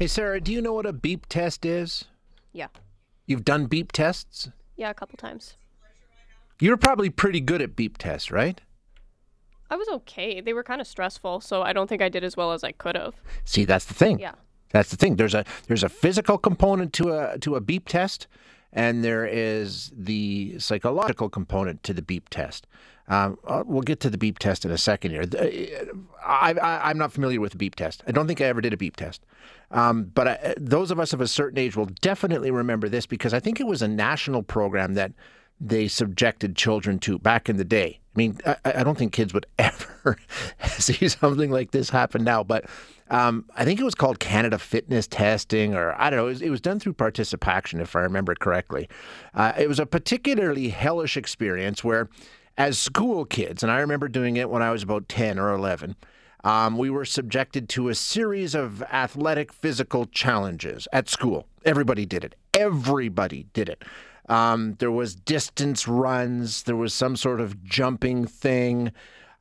Hey, Sarah, do you know what a beep test is? Yeah. You've done beep tests? Yeah, a couple times. You're probably pretty good at beep tests, right? I was okay. They were kind of stressful, so I don't think I did as well as I could have. See, that's the thing. Yeah. That's the thing. There's a there's a physical component to a to a beep test, and there is the psychological component to the beep test. Um, uh, we'll get to the beep test in a second here. I, I, I'm not familiar with the beep test. I don't think I ever did a beep test. Um, but I, those of us of a certain age will definitely remember this because I think it was a national program that they subjected children to back in the day. I mean, I, I don't think kids would ever see something like this happen now, but um, I think it was called Canada Fitness Testing, or I don't know. It was, it was done through ParticipACTION, if I remember correctly. Uh, it was a particularly hellish experience where, as school kids, and I remember doing it when I was about 10 or 11, um, we were subjected to a series of athletic physical challenges at school. Everybody did it. Everybody did it. Um, there was distance runs. There was some sort of jumping thing.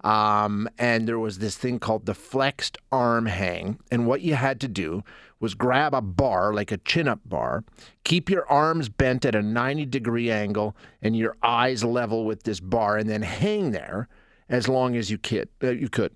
Um, and there was this thing called the flexed arm hang. And what you had to do was grab a bar, like a chin up bar, keep your arms bent at a 90 degree angle and your eyes level with this bar, and then hang there as long as you could. Uh, you could.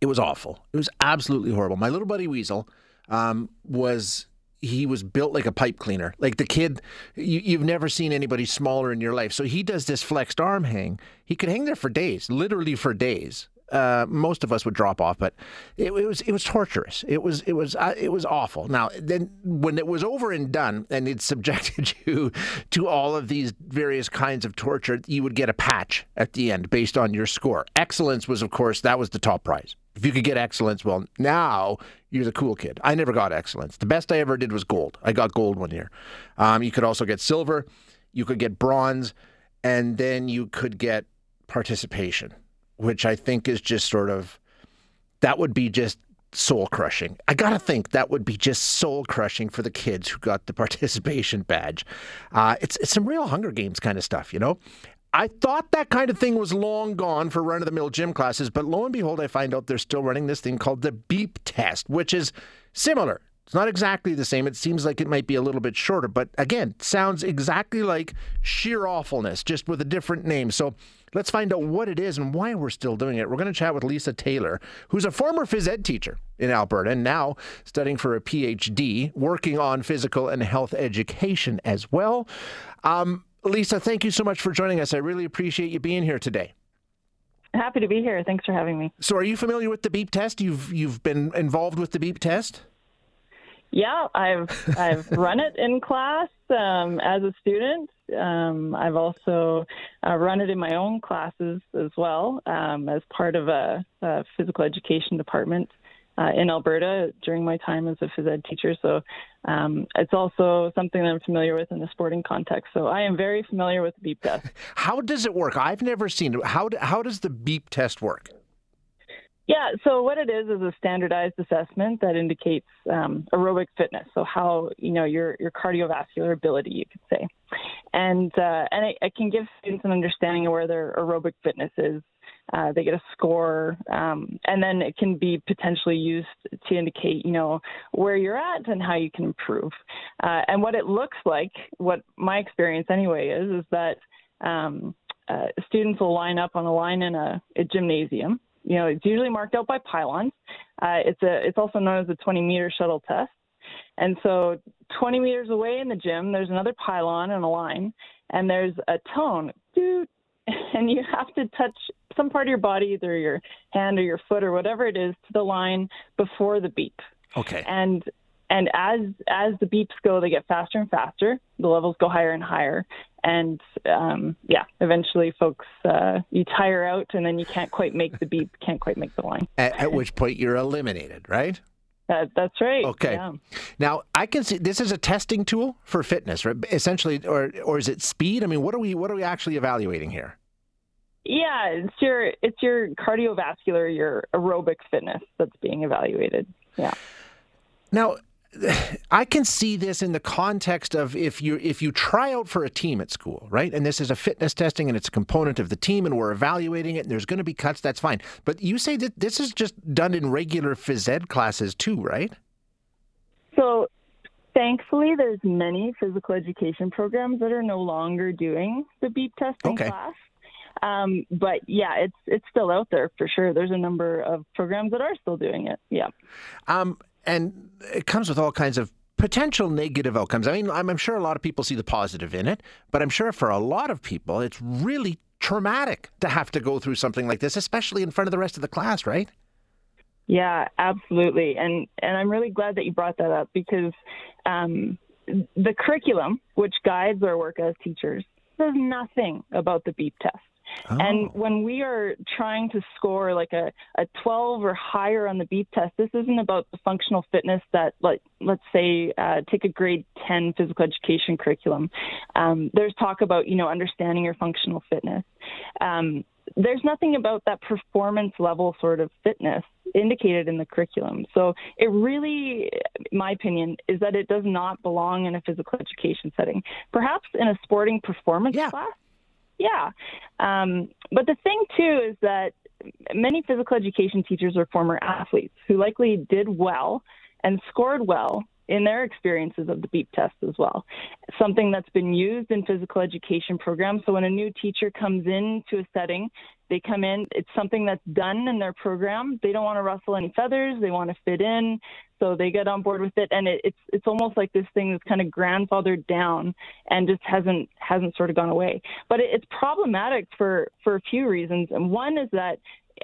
It was awful. It was absolutely horrible. My little buddy Weasel um, was he was built like a pipe cleaner. Like the kid, you, you've never seen anybody smaller in your life. So he does this flexed arm hang. He could hang there for days, literally for days. Uh, most of us would drop off, but it, it was it was torturous. It was it was uh, it was awful. Now then, when it was over and done, and it subjected you to all of these various kinds of torture, you would get a patch at the end based on your score. Excellence was, of course, that was the top prize. If you could get excellence, well, now you're the cool kid. I never got excellence. The best I ever did was gold. I got gold one year. Um, you could also get silver, you could get bronze, and then you could get participation, which I think is just sort of that would be just soul crushing. I gotta think that would be just soul crushing for the kids who got the participation badge. Uh, it's it's some real Hunger Games kind of stuff, you know. I thought that kind of thing was long gone for run of the mill gym classes, but lo and behold, I find out they're still running this thing called the beep test, which is similar. It's not exactly the same. It seems like it might be a little bit shorter, but again, sounds exactly like sheer awfulness, just with a different name. So let's find out what it is and why we're still doing it. We're going to chat with Lisa Taylor, who's a former phys ed teacher in Alberta and now studying for a PhD, working on physical and health education as well. Um, Lisa, thank you so much for joining us. I really appreciate you being here today. Happy to be here. Thanks for having me. So, are you familiar with the beep test? You've you've been involved with the beep test. Yeah, I've I've run it in class um, as a student. Um, I've also uh, run it in my own classes as well um, as part of a, a physical education department uh, in Alberta during my time as a phys ed teacher. So um, it's also something that I'm familiar with in the sporting context. So I am very familiar with the beep test. How does it work? I've never seen it. How, how does the beep test work? Yeah, so what it is is a standardized assessment that indicates um, aerobic fitness, so how you know your your cardiovascular ability, you could say, and uh, and it, it can give students an understanding of where their aerobic fitness is. Uh, they get a score, um, and then it can be potentially used to indicate, you know, where you're at and how you can improve. Uh, and what it looks like, what my experience anyway is, is that um, uh, students will line up on a line in a, a gymnasium you know, it's usually marked out by pylons. Uh, it's a it's also known as the 20 meter shuttle test. And so 20 meters away in the gym, there's another pylon and a line, and there's a tone, doot, and you have to touch some part of your body, either your hand or your foot or whatever it is, to the line before the beep. Okay. And and as as the beeps go, they get faster and faster. The levels go higher and higher, and um, yeah, eventually, folks, uh, you tire out, and then you can't quite make the beep, can't quite make the line. At, at which point you're eliminated, right? That, that's right. Okay. Yeah. Now I can see this is a testing tool for fitness, right? Essentially, or or is it speed? I mean, what are we what are we actually evaluating here? Yeah, it's your it's your cardiovascular, your aerobic fitness that's being evaluated. Yeah. Now, I can see this in the context of if you if you try out for a team at school, right? And this is a fitness testing and it's a component of the team and we're evaluating it and there's going to be cuts, that's fine. But you say that this is just done in regular phys ed classes too, right? So thankfully, there's many physical education programs that are no longer doing the beep testing Okay. class. Um, but yeah, it's it's still out there for sure. There's a number of programs that are still doing it. Yeah. Um, and it comes with all kinds of potential negative outcomes. I mean, I'm, I'm sure a lot of people see the positive in it, but I'm sure for a lot of people, it's really traumatic to have to go through something like this, especially in front of the rest of the class, right? Yeah, absolutely. And and I'm really glad that you brought that up because um, the curriculum, which guides our work as teachers, says nothing about the beep test. And when we are trying to score like a, a 12 or higher on the beep test, this isn't about the functional fitness that, like, let's say, uh, take a grade 10 physical education curriculum. Um, there's talk about, you know, understanding your functional fitness. Um, there's nothing about that performance level sort of fitness indicated in the curriculum. So it really, my opinion, is that it does not belong in a physical education setting. Perhaps in a sporting performance Yeah. class, yeah. Um, but the thing too is that many physical education teachers are former athletes who likely did well and scored well in their experiences of the beep test as well. Something that's been used in physical education programs. So when a new teacher comes into a setting, they come in, it's something that's done in their program. They don't want to rustle any feathers, they want to fit in. So they get on board with it and it, it's it's almost like this thing is kind of grandfathered down and just hasn't hasn't sort of gone away. But it, it's problematic for for a few reasons. And one is that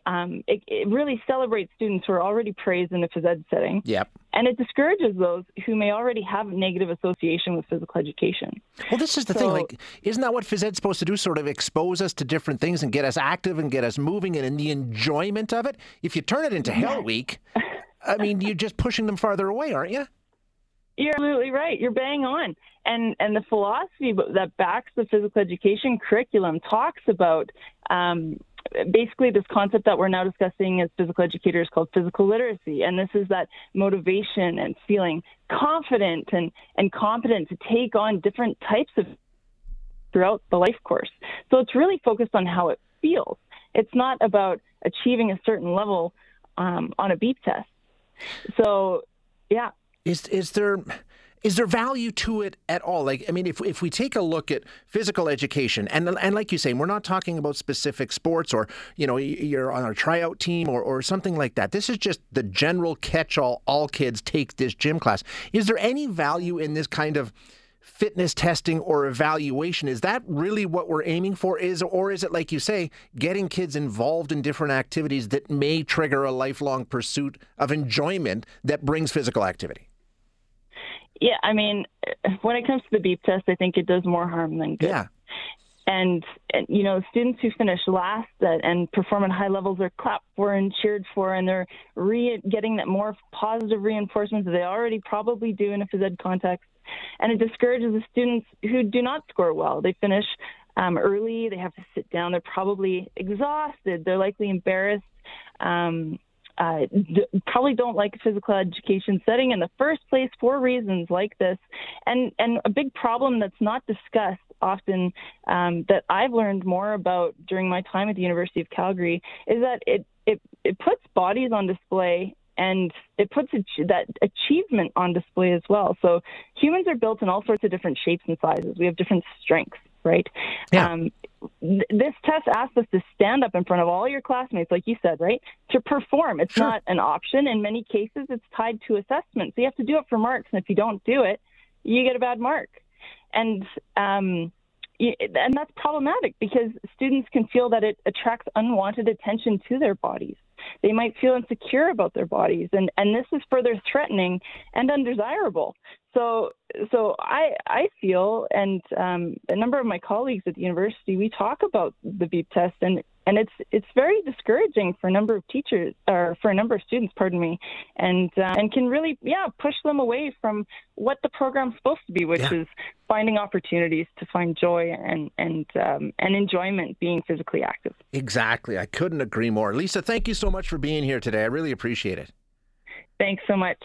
um, it, it really celebrates students who are already praised in a phys ed setting, Yep. and it discourages those who may already have negative association with physical education. Well, this is the thing. Like, isn't that what phys ed's supposed to do? Sort of expose us to different things and get us active and get us moving and in the enjoyment of it. If you turn it into Hell Week, I mean, you're just pushing them farther away, aren't you? You're absolutely right. You're bang on. And and the philosophy that backs the physical education curriculum talks about um, basically this concept that we're now discussing as physical educators called physical literacy. And this is that motivation and feeling confident and, and competent to take on different types of throughout the life course. So it's really focused on how it feels. It's not about achieving a certain level um, on a beep test. So, yeah, Is is there is there value to it at all? Like, I mean, if if we take a look at physical education, and and like you say, we're not talking about specific sports or you know you're on a tryout team or or something like that. This is just the general catch-all. All kids take this gym class. Is there any value in this kind of fitness testing or evaluation is that really what we're aiming for is or is it like you say getting kids involved in different activities that may trigger a lifelong pursuit of enjoyment that brings physical activity Yeah, I mean, when it comes to the beep test, I think it does more harm than good. yeah And, and you know, students who finish last at, and perform at high levels are clapped for and cheered for, and they're re- getting that more positive reinforcement that they already probably do in a phys ed context. And it discourages the students who do not score well. They finish um, early, they have to sit down, they're probably exhausted, they're likely embarrassed. Um, uh, d- probably don't like physical education setting in the first place for reasons like this. And and a big problem that's not discussed often um, that I've learned more about during my time at the University of Calgary is that it it, it puts bodies on display and it puts that achievement on display as well. So humans are built in all sorts of different shapes and sizes. We have different strengths, right? Yeah. Um, th- this test asks us to stand up in front of all your classmates, like you said, right? To perform. It's Sure. not an option. In many cases, it's tied to assessment. So you have to do it for marks, and if you don't do it, you get a bad mark. And um, and that's problematic because students can feel that it attracts unwanted attention to their bodies. They might feel insecure about their bodies, and, and this is further threatening and undesirable. So, so I I feel, and um, a number of my colleagues at the university, we talk about the beep test, and and it's it's very discouraging for a number of teachers or for a number of students, pardon me, and uh, and can really yeah push them away from what the program's supposed to be, which Yeah. is finding opportunities to find joy and and um, and enjoyment being physically active. Exactly. I couldn't agree more. Lisa, thank you so much for being here today. I really appreciate it. Thanks so much.